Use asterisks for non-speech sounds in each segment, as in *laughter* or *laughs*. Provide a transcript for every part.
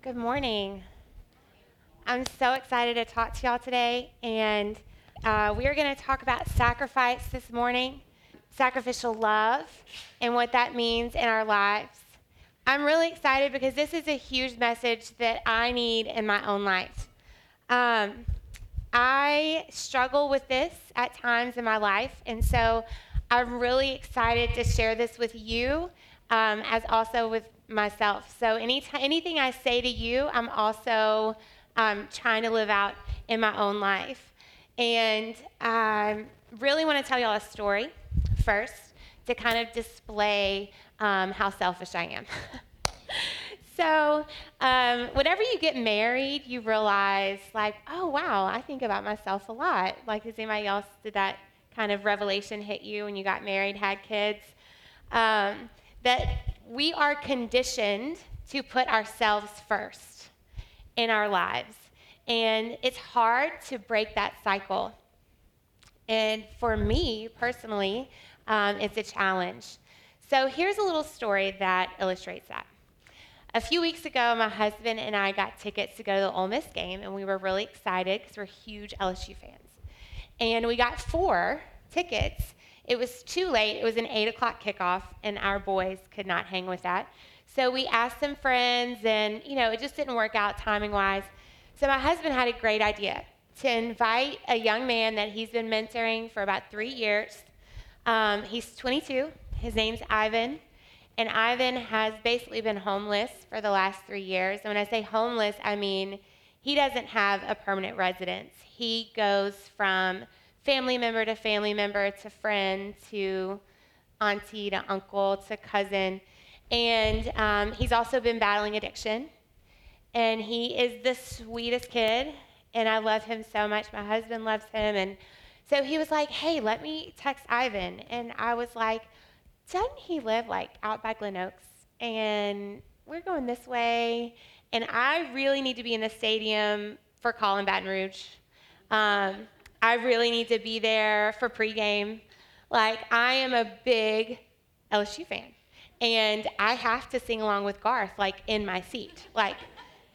Good morning. I'm so excited to talk to y'all today, and uh, we are going to talk about sacrifice this morning, sacrificial love, and what that means in our lives. I'm really excited because this is a huge message that I need in my own life. Um, I struggle with this at times in my life, and so I'm really excited to share this with you, um, as also with myself. So any t- anything I say to you, I'm also um, trying to live out in my own life. And I really want to tell y'all a story first to kind of display um, how selfish I am. *laughs* so, um, whenever you get married, you realize, like, oh, wow, I think about myself a lot. Like, does anybody else, did that kind of revelation hit you when you got married, had kids? Um, that we are conditioned to put ourselves first in our lives. And it's hard to break that cycle. And for me personally, um, it's a challenge. So here's a little story that illustrates that. A few weeks ago, my husband and I got tickets to go to the Ole Miss game, and we were really excited because we're huge LSU fans. And we got four tickets it was too late. It was an 8 o'clock kickoff, and our boys could not hang with that. So we asked some friends, and, you know, it just didn't work out timing wise. So my husband had a great idea to invite a young man that he's been mentoring for about three years. Um, he's 22. His name's Ivan. And Ivan has basically been homeless for the last three years. And when I say homeless, I mean he doesn't have a permanent residence. He goes from family member to family member to friend to auntie to uncle to cousin. And um, he's also been battling addiction. And he is the sweetest kid. And I love him so much. My husband loves him. And so he was like, hey, let me text Ivan. And I was like, doesn't he live like out by Glen Oaks? And we're going this way. And I really need to be in the stadium for Callin' Baton Rouge. Um, I really need to be there for pregame. Like, I am a big LSU fan. And I have to sing along with Garth, like, in my seat. Like,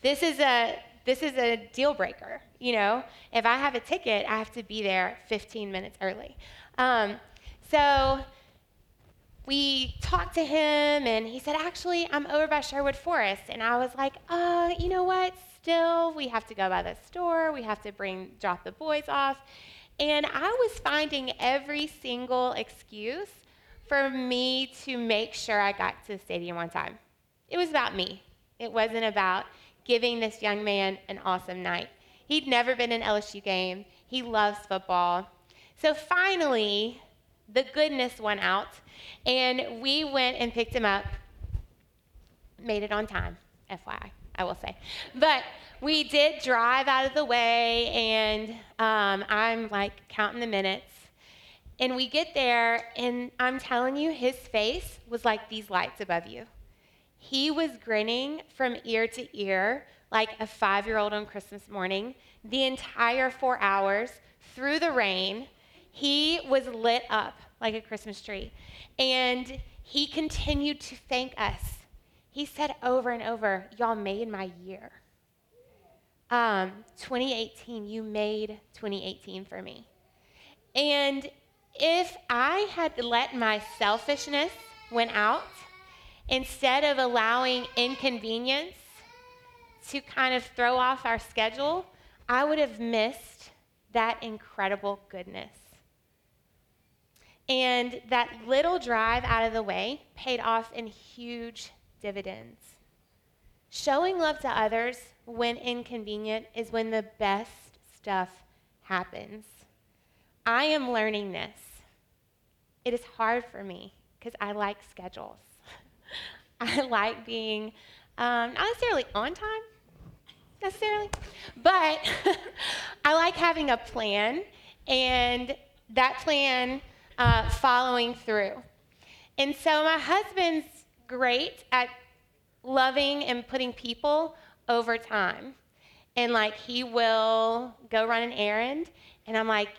this is a this is a deal breaker. You know, if I have a ticket, I have to be there 15 minutes early. Um, so we talked to him, and he said, "Actually, I'm over by Sherwood Forest." And I was like, "Uh, you know what? still. We have to go by the store. We have to bring drop the boys off. And I was finding every single excuse for me to make sure I got to the stadium on time. It was about me. It wasn't about giving this young man an awesome night. He'd never been in an LSU game. He loves football. So finally, the goodness went out, and we went and picked him up. Made it on time, FYI. I will say. But we did drive out of the way, and um, I'm like counting the minutes. And we get there, and I'm telling you, his face was like these lights above you. He was grinning from ear to ear like a five year old on Christmas morning the entire four hours through the rain. He was lit up like a Christmas tree. And he continued to thank us he said over and over, Y'all made my year. Um, 2018, you made 2018 for me. And if I had let my selfishness went out, instead of allowing inconvenience to kind of throw off our schedule, I would have missed that incredible goodness. And that little drive out of the way paid off in huge dividends. Showing love to others when inconvenient is when the best stuff happens. I am learning this. It is hard for me because I like schedules. *laughs* I like being um, not necessarily on time, necessarily, but *laughs* I like having a plan and that plan uh, following through. And so my husband's great at loving and putting people over time. And like he will go run an errand, and I'm like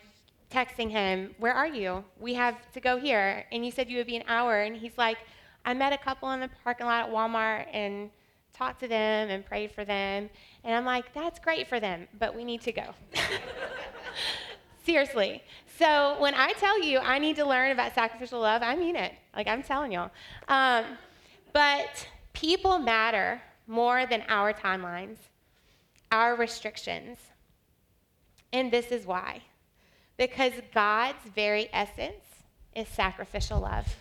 texting him, Where are you? We have to go here. And you said you would be an hour. And he's like, I met a couple in the parking lot at Walmart and talked to them and prayed for them. And I'm like, that's great for them, but we need to go. *laughs* Seriously. So when I tell you I need to learn about sacrificial love, I mean it. Like I'm telling y'all. Um, but people matter more than our timelines, our restrictions. And this is why. Because God's very essence is sacrificial love.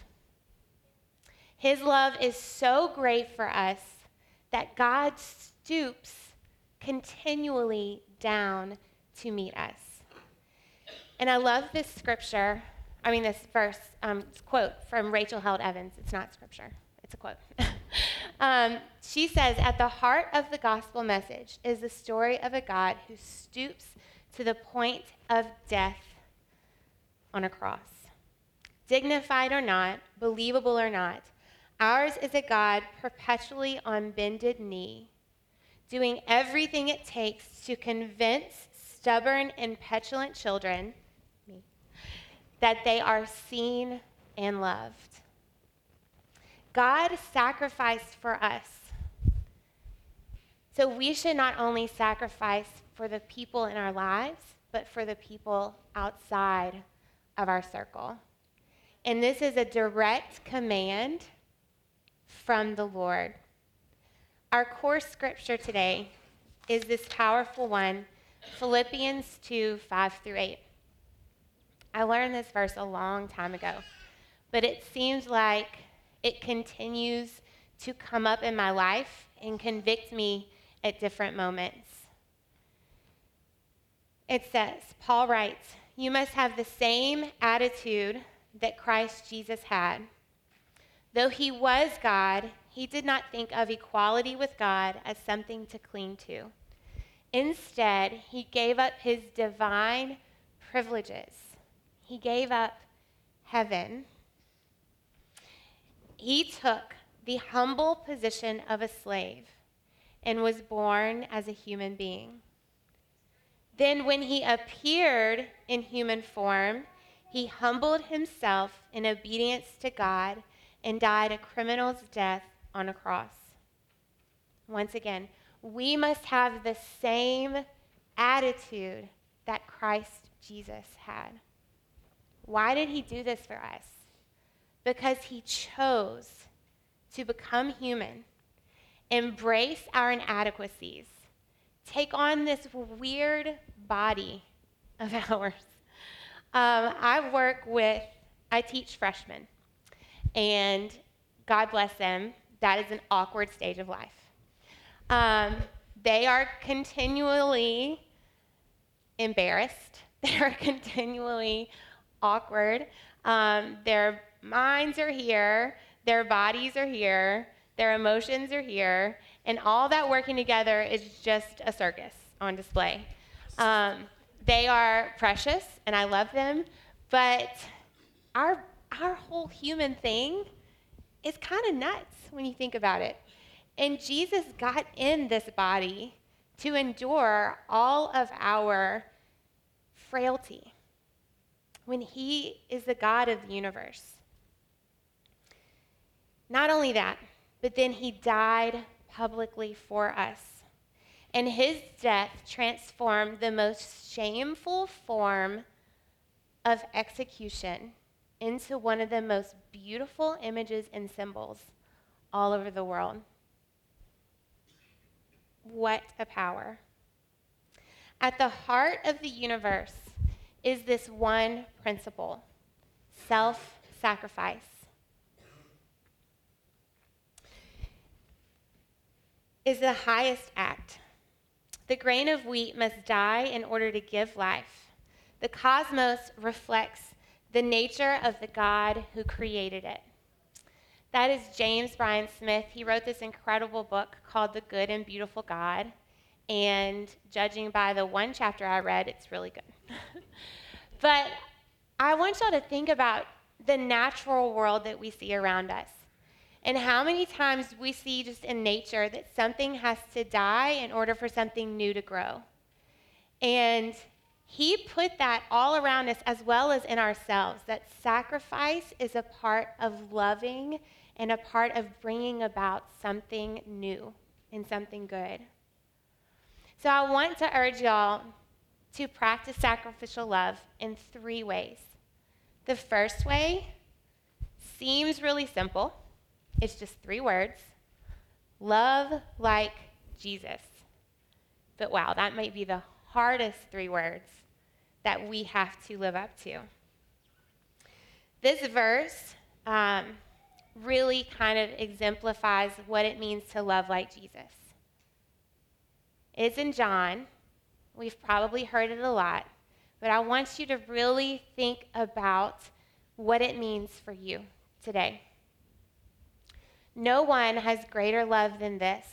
His love is so great for us that God stoops continually down to meet us. And I love this scripture, I mean, this verse, um, quote from Rachel Held Evans. It's not scripture, it's a quote. *laughs* um, she says, At the heart of the gospel message is the story of a God who stoops to the point of death on a cross. Dignified or not, believable or not, ours is a God perpetually on bended knee, doing everything it takes to convince stubborn and petulant children that they are seen and loved. God sacrificed for us. So we should not only sacrifice for the people in our lives, but for the people outside of our circle. And this is a direct command from the Lord. Our core scripture today is this powerful one, Philippians 2 5 through 8. I learned this verse a long time ago, but it seems like it continues to come up in my life and convict me at different moments. It says, Paul writes, You must have the same attitude that Christ Jesus had. Though he was God, he did not think of equality with God as something to cling to. Instead, he gave up his divine privileges. He gave up heaven. He took the humble position of a slave and was born as a human being. Then, when he appeared in human form, he humbled himself in obedience to God and died a criminal's death on a cross. Once again, we must have the same attitude that Christ Jesus had. Why did he do this for us? Because he chose to become human, embrace our inadequacies, take on this weird body of *laughs* ours. Um, I work with, I teach freshmen, and God bless them, that is an awkward stage of life. Um, they are continually embarrassed, *laughs* they are continually awkward. Um, their minds are here, their bodies are here, their emotions are here, and all that working together is just a circus on display. Um, they are precious, and I love them, but our, our whole human thing is kind of nuts when you think about it. And Jesus got in this body to endure all of our frailty when he is the God of the universe. Not only that, but then he died publicly for us. And his death transformed the most shameful form of execution into one of the most beautiful images and symbols all over the world. What a power. At the heart of the universe is this one principle self sacrifice. Is the highest act. The grain of wheat must die in order to give life. The cosmos reflects the nature of the God who created it. That is James Bryan Smith. He wrote this incredible book called The Good and Beautiful God. And judging by the one chapter I read, it's really good. *laughs* but I want y'all to think about the natural world that we see around us and how many times we see just in nature that something has to die in order for something new to grow. And he put that all around us as well as in ourselves that sacrifice is a part of loving and a part of bringing about something new and something good. So I want to urge y'all to practice sacrificial love in three ways. The first way seems really simple, it's just three words love like Jesus. But wow, that might be the hardest three words that we have to live up to. This verse um, really kind of exemplifies what it means to love like Jesus. It's in John. We've probably heard it a lot, but I want you to really think about what it means for you today. No one has greater love than this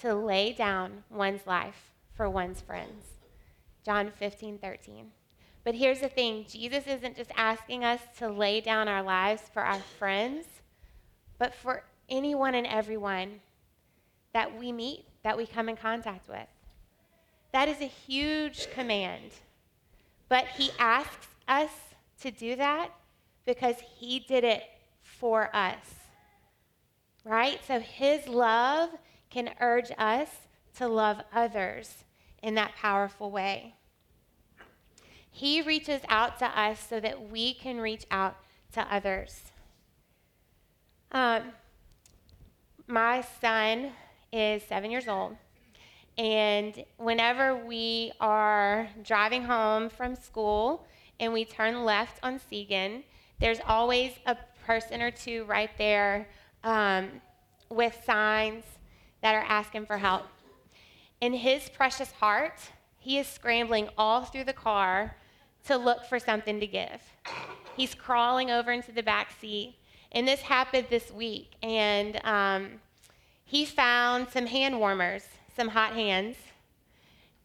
to lay down one's life for one's friends. John 15, 13. But here's the thing Jesus isn't just asking us to lay down our lives for our friends, but for anyone and everyone that we meet, that we come in contact with. That is a huge command. But he asks us to do that because he did it for us. Right? So his love can urge us to love others in that powerful way. He reaches out to us so that we can reach out to others. Um, my son is seven years old, and whenever we are driving home from school and we turn left on Siegen, there's always a person or two right there um, with signs that are asking for help. In his precious heart, he is scrambling all through the car to look for something to give. He's crawling over into the back seat and this happened this week. And um, he found some hand warmers, some hot hands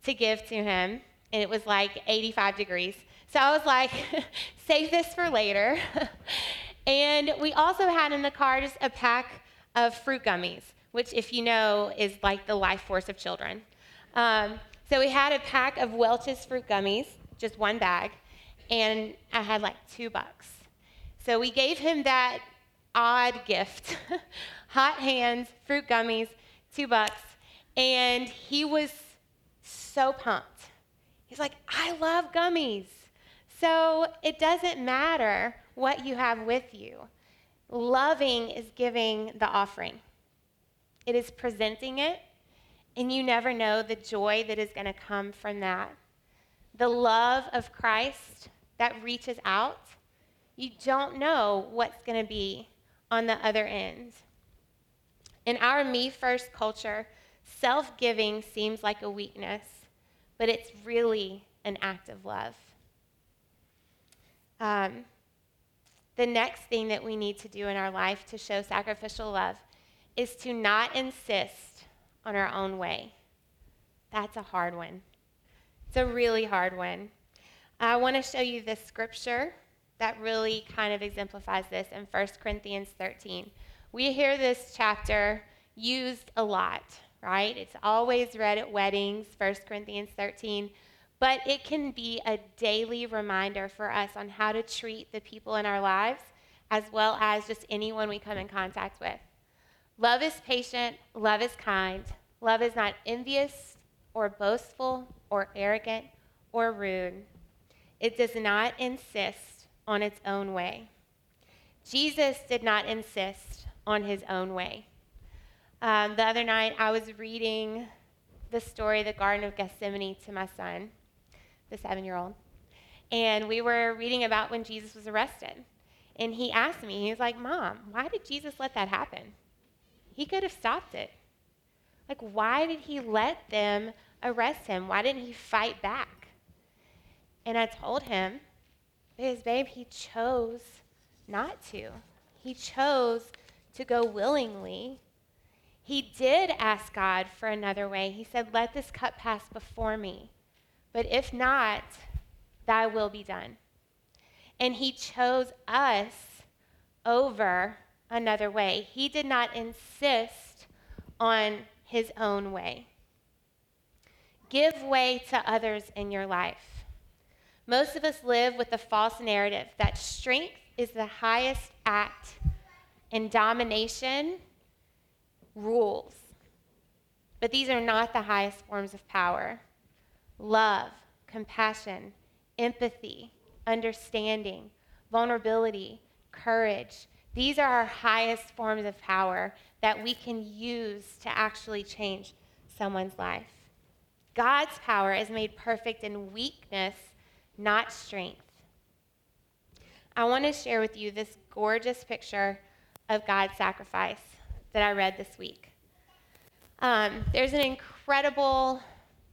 to give to him. And it was like 85 degrees. So I was like, *laughs* save this for later. *laughs* and we also had in the car just a pack of fruit gummies, which, if you know, is like the life force of children. Um, so we had a pack of Welch's fruit gummies, just one bag, and I had like two bucks. So we gave him that odd gift *laughs* hot hands, fruit gummies, two bucks. And he was so pumped. He's like, I love gummies. So it doesn't matter what you have with you. Loving is giving the offering, it is presenting it, and you never know the joy that is going to come from that. The love of Christ that reaches out, you don't know what's going to be on the other end. In our me first culture, self giving seems like a weakness, but it's really an act of love. Um, the next thing that we need to do in our life to show sacrificial love is to not insist on our own way. That's a hard one. It's a really hard one. I want to show you this scripture that really kind of exemplifies this in 1 Corinthians 13. We hear this chapter used a lot, right? It's always read at weddings, 1 Corinthians 13, but it can be a daily reminder for us on how to treat the people in our lives as well as just anyone we come in contact with. Love is patient, love is kind, love is not envious or boastful or arrogant or rude. It does not insist on its own way. Jesus did not insist on his own way. Um, the other night, I was reading the story the Garden of Gethsemane to my son, the seven year old. And we were reading about when Jesus was arrested. And he asked me, he was like, Mom, why did Jesus let that happen? He could have stopped it. Like, why did he let them arrest him? Why didn't he fight back? And I told him, because, babe, he chose not to. He chose to go willingly. He did ask God for another way. He said, Let this cup pass before me. But if not, thy will be done. And he chose us over another way. He did not insist on his own way. Give way to others in your life. Most of us live with the false narrative that strength is the highest act and domination rules. But these are not the highest forms of power. Love, compassion, empathy, understanding, vulnerability, courage, these are our highest forms of power that we can use to actually change someone's life. God's power is made perfect in weakness, not strength. I want to share with you this gorgeous picture of God's sacrifice that I read this week. Um, there's an incredible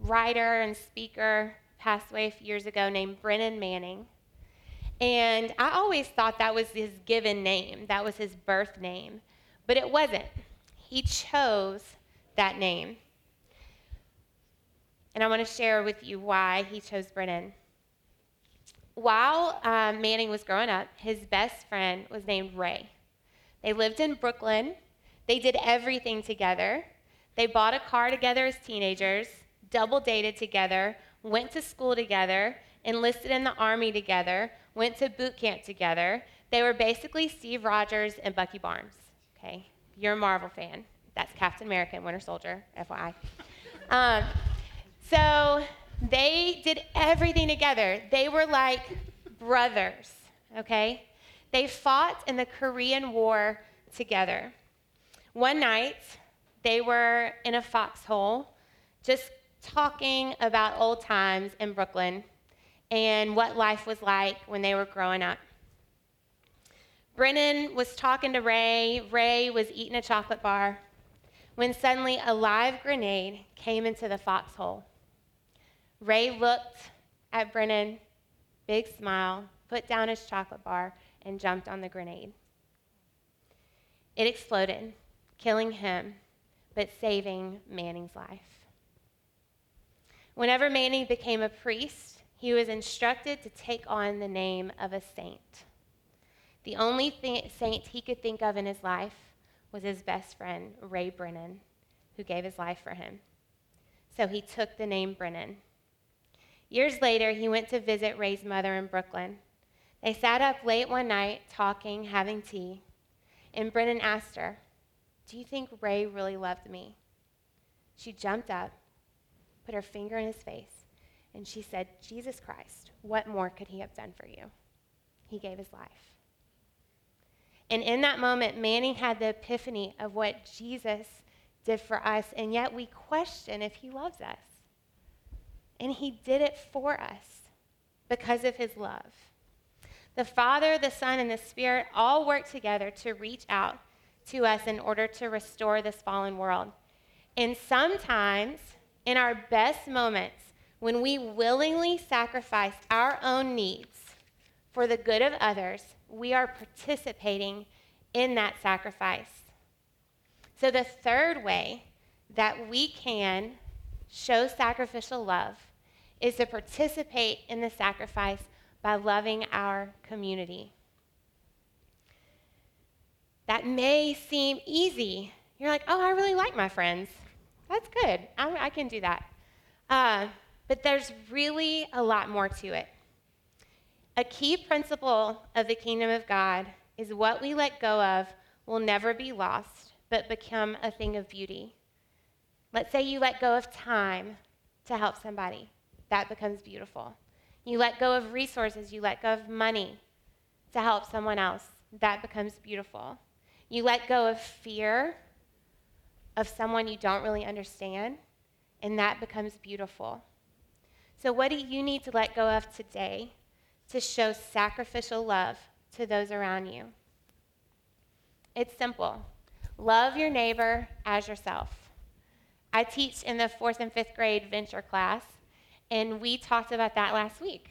writer and speaker passed away a few years ago named Brennan Manning. And I always thought that was his given name, that was his birth name. But it wasn't. He chose that name. And I want to share with you why he chose Brennan. While um, Manning was growing up, his best friend was named Ray. They lived in Brooklyn. They did everything together. They bought a car together as teenagers, double dated together, went to school together, enlisted in the army together, went to boot camp together. They were basically Steve Rogers and Bucky Barnes. Okay, you're a Marvel fan. That's Captain America and Winter Soldier, FYI. Um, so they did everything together. They were like brothers, okay? They fought in the Korean War together. One night, they were in a foxhole just talking about old times in Brooklyn and what life was like when they were growing up. Brennan was talking to Ray. Ray was eating a chocolate bar when suddenly a live grenade came into the foxhole. Ray looked at Brennan, big smile, put down his chocolate bar, and jumped on the grenade. It exploded, killing him, but saving Manning's life. Whenever Manning became a priest, he was instructed to take on the name of a saint. The only th- saint he could think of in his life was his best friend, Ray Brennan, who gave his life for him. So he took the name Brennan. Years later, he went to visit Ray's mother in Brooklyn. They sat up late one night, talking, having tea, and Brennan asked her, Do you think Ray really loved me? She jumped up, put her finger in his face, and she said, Jesus Christ, what more could he have done for you? He gave his life. And in that moment, Manning had the epiphany of what Jesus did for us, and yet we question if he loves us. And he did it for us because of his love. The Father, the Son, and the Spirit all work together to reach out to us in order to restore this fallen world. And sometimes, in our best moments, when we willingly sacrifice our own needs for the good of others, we are participating in that sacrifice. So, the third way that we can show sacrificial love is to participate in the sacrifice by loving our community. That may seem easy. You're like, oh, I really like my friends. That's good. I, I can do that. Uh, but there's really a lot more to it. A key principle of the kingdom of God is what we let go of will never be lost, but become a thing of beauty. Let's say you let go of time to help somebody, that becomes beautiful. You let go of resources, you let go of money to help someone else, that becomes beautiful. You let go of fear of someone you don't really understand, and that becomes beautiful. So, what do you need to let go of today to show sacrificial love to those around you? It's simple love your neighbor as yourself. I teach in the fourth and fifth grade venture class, and we talked about that last week.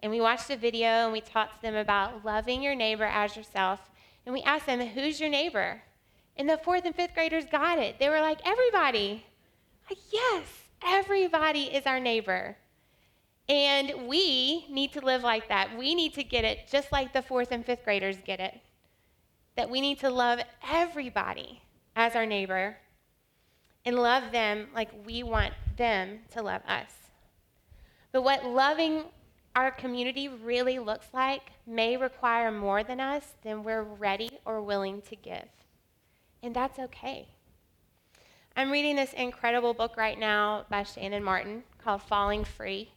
And we watched a video and we talked to them about loving your neighbor as yourself. And we asked them, Who's your neighbor? And the fourth and fifth graders got it. They were like, Everybody. Like, yes, everybody is our neighbor. And we need to live like that. We need to get it just like the fourth and fifth graders get it. That we need to love everybody as our neighbor and love them like we want them to love us. But what loving our community really looks like may require more than us than we're ready or willing to give. And that's okay. I'm reading this incredible book right now by Shannon Martin called Falling Free.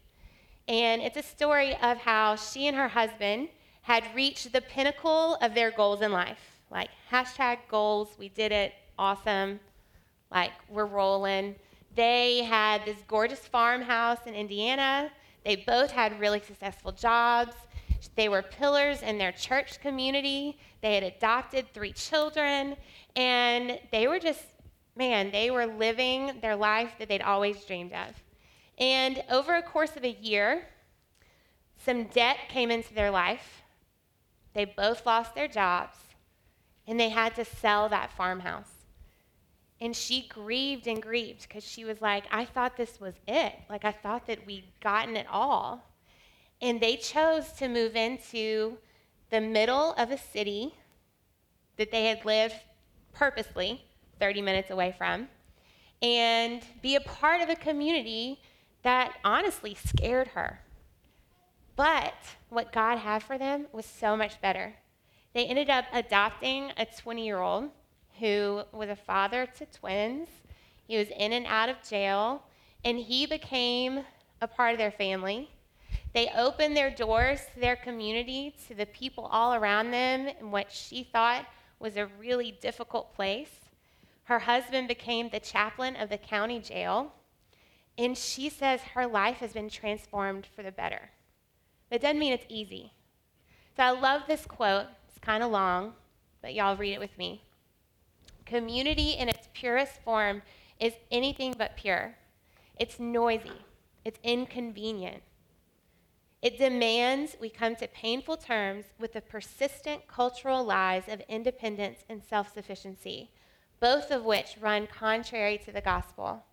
And it's a story of how she and her husband had reached the pinnacle of their goals in life. Like, hashtag goals, we did it, awesome. Like, we're rolling. They had this gorgeous farmhouse in Indiana. They both had really successful jobs. They were pillars in their church community. They had adopted three children. And they were just, man, they were living their life that they'd always dreamed of. And over a course of a year, some debt came into their life. They both lost their jobs, and they had to sell that farmhouse. And she grieved and grieved because she was like, I thought this was it. Like, I thought that we'd gotten it all. And they chose to move into the middle of a city that they had lived purposely 30 minutes away from and be a part of a community that honestly scared her. But what God had for them was so much better. They ended up adopting a 20 year old who was a father to twins. He was in and out of jail, and he became a part of their family. They opened their doors to their community, to the people all around them, in what she thought was a really difficult place. Her husband became the chaplain of the county jail, and she says her life has been transformed for the better. That doesn't mean it's easy. So I love this quote. It's kind of long, but y'all read it with me. Community in its purest form is anything but pure. It's noisy, it's inconvenient. It demands we come to painful terms with the persistent cultural lies of independence and self sufficiency, both of which run contrary to the gospel.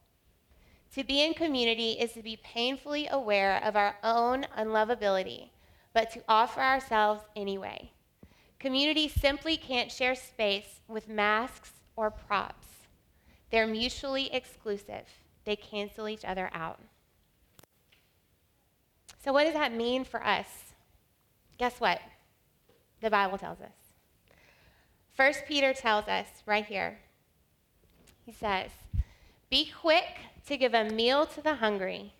To be in community is to be painfully aware of our own unlovability, but to offer ourselves anyway. Community simply can't share space with masks or props. They're mutually exclusive, they cancel each other out. So, what does that mean for us? Guess what? The Bible tells us. First Peter tells us right here. He says, "Be quick to give a meal to the hungry,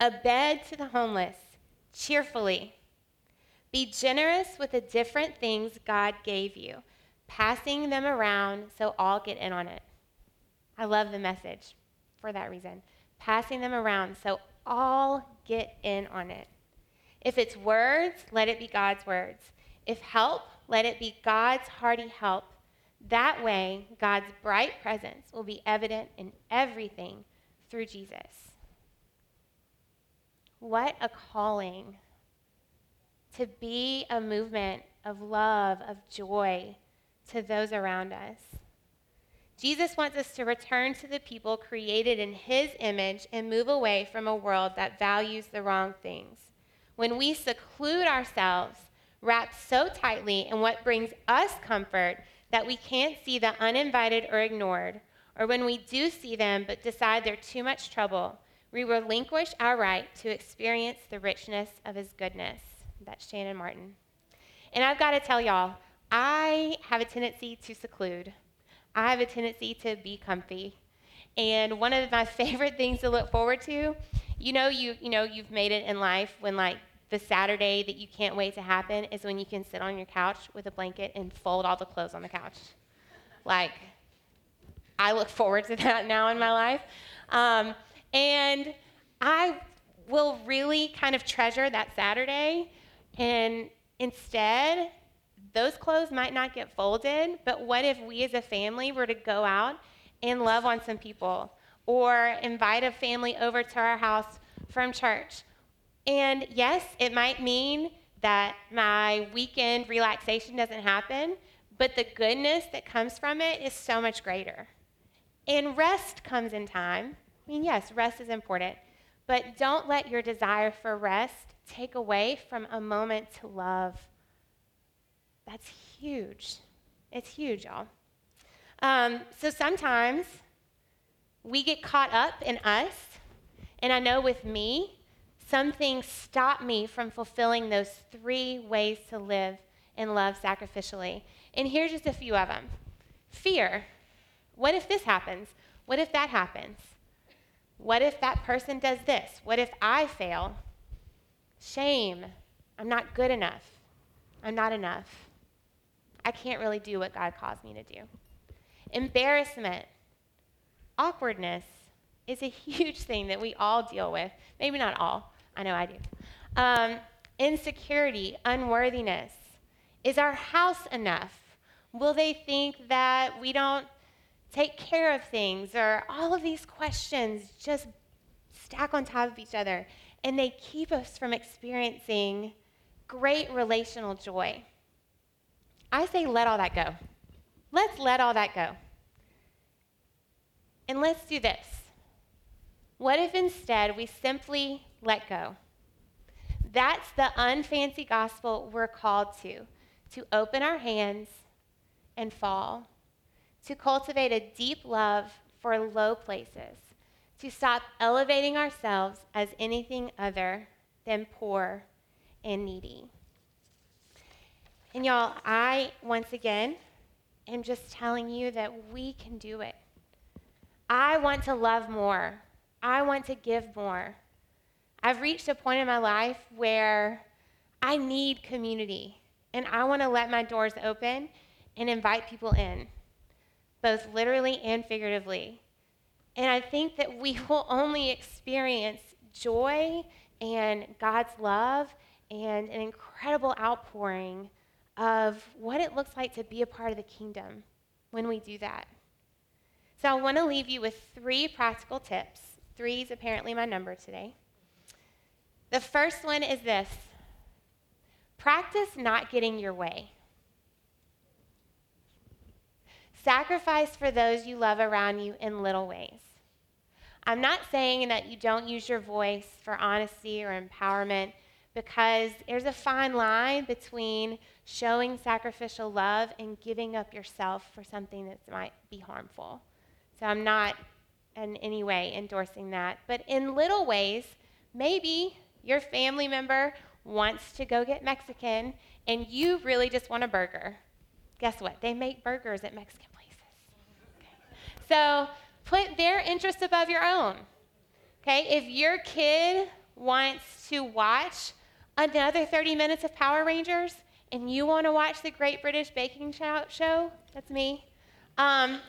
a bed to the homeless, cheerfully. Be generous with the different things God gave you, passing them around so all get in on it." I love the message for that reason. Passing them around so all get in on it. If it's words, let it be God's words. If help, let it be God's hearty help. That way, God's bright presence will be evident in everything through Jesus. What a calling to be a movement of love, of joy to those around us. Jesus wants us to return to the people created in his image and move away from a world that values the wrong things. When we seclude ourselves, wrapped so tightly in what brings us comfort that we can't see the uninvited or ignored, or when we do see them but decide they're too much trouble, we relinquish our right to experience the richness of his goodness. That's Shannon Martin. And I've got to tell y'all, I have a tendency to seclude. I have a tendency to be comfy. And one of my *laughs* favorite things to look forward to, you know, you you know, you've made it in life when like the Saturday that you can't wait to happen is when you can sit on your couch with a blanket and fold all the clothes on the couch. Like, I look forward to *laughs* that now in my life. Um, and I will really kind of treasure that Saturday. And instead, those clothes might not get folded, but what if we as a family were to go out and love on some people or invite a family over to our house from church? And yes, it might mean that my weekend relaxation doesn't happen, but the goodness that comes from it is so much greater. And rest comes in time. I mean, yes, rest is important, but don't let your desire for rest take away from a moment to love that's huge. It's huge, y'all. Um, so sometimes we get caught up in us, and I know with me, some things stop me from fulfilling those three ways to live and love sacrificially. And here's just a few of them fear. What if this happens? What if that happens? What if that person does this? What if I fail? Shame. I'm not good enough. I'm not enough. I can't really do what God calls me to do. Embarrassment, awkwardness is a *laughs* huge thing that we all deal with. Maybe not all. I know I do. Um, insecurity, unworthiness. Is our house enough? Will they think that we don't take care of things? Or all of these questions just stack on top of each other, and they keep us from experiencing great relational joy. I say, let all that go. Let's let all that go. And let's do this. What if instead we simply let go? That's the unfancy gospel we're called to to open our hands and fall, to cultivate a deep love for low places, to stop elevating ourselves as anything other than poor and needy. And y'all, I, once again, am just telling you that we can do it. I want to love more. I want to give more. I've reached a point in my life where I need community, and I want to let my doors open and invite people in, both literally and figuratively. And I think that we *laughs* will only experience joy and God's love and an incredible outpouring of what it looks like to be a part of the kingdom when we do that. So I want to leave you with three practical tips. Three is apparently my number today. The first one is this practice not getting your way. Sacrifice for those you love around you in little ways. I'm not saying that you don't use your voice for honesty or empowerment because there's a fine line between showing sacrificial love and giving up yourself for something that might be harmful. So I'm not in any way endorsing that. But in little ways, maybe your family member wants to go get Mexican and you really just want a burger. Guess what? They make burgers at Mexican places. Okay. So put their interests above your own. Okay? If your kid wants to watch another 30 minutes of Power Rangers and you want to watch the Great British Baking Show, that's me, um,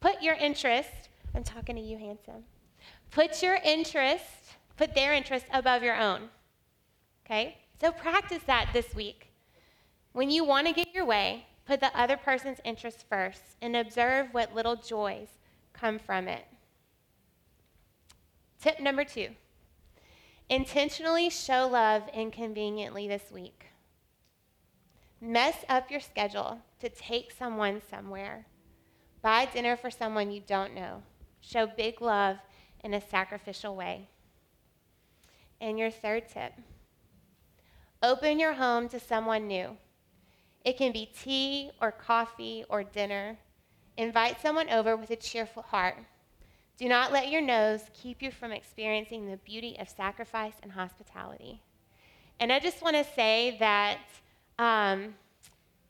put your interest, I'm talking to you, handsome, put your interest, put their interest above your own. Okay? So practice that this week. When you want to get your way, put the other person's interest first and observe what little joys come from it. Tip number two Intentionally show love inconveniently this week. Mess up your schedule to take someone somewhere. Buy dinner for someone you don't know. Show big love in a sacrificial way. And your third tip open your home to someone new. It can be tea or coffee or dinner. Invite someone over with a cheerful heart. Do not let your nose keep you from experiencing the beauty of sacrifice and hospitality. And I just want to say that um,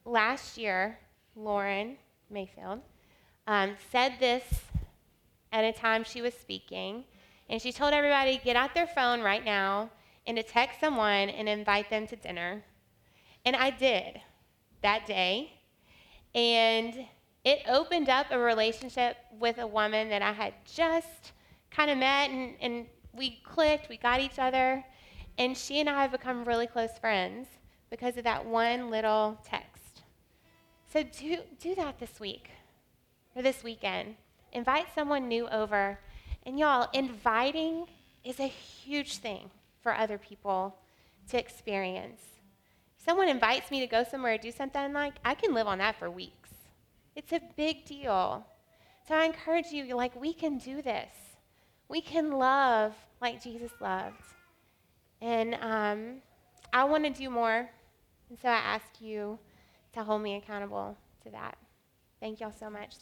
last year, Lauren Mayfield um, said this at a time she was speaking, and she told everybody get out their phone right now and to text someone and invite them to dinner. And I did that day. And it opened up a relationship with a woman that I had just kind of met and, and we clicked, we got each other, and she and I have become really close friends because of that one little text. So do, do that this week or this weekend. Invite someone new over. And y'all, inviting is a huge thing for other people to experience. If someone invites me to go somewhere or do something like, I can live on that for weeks. It's a big deal. So I encourage you, like, we can do this. We can love like Jesus loved. And um, I want to do more. And so I ask you to hold me accountable to that. Thank y'all so much.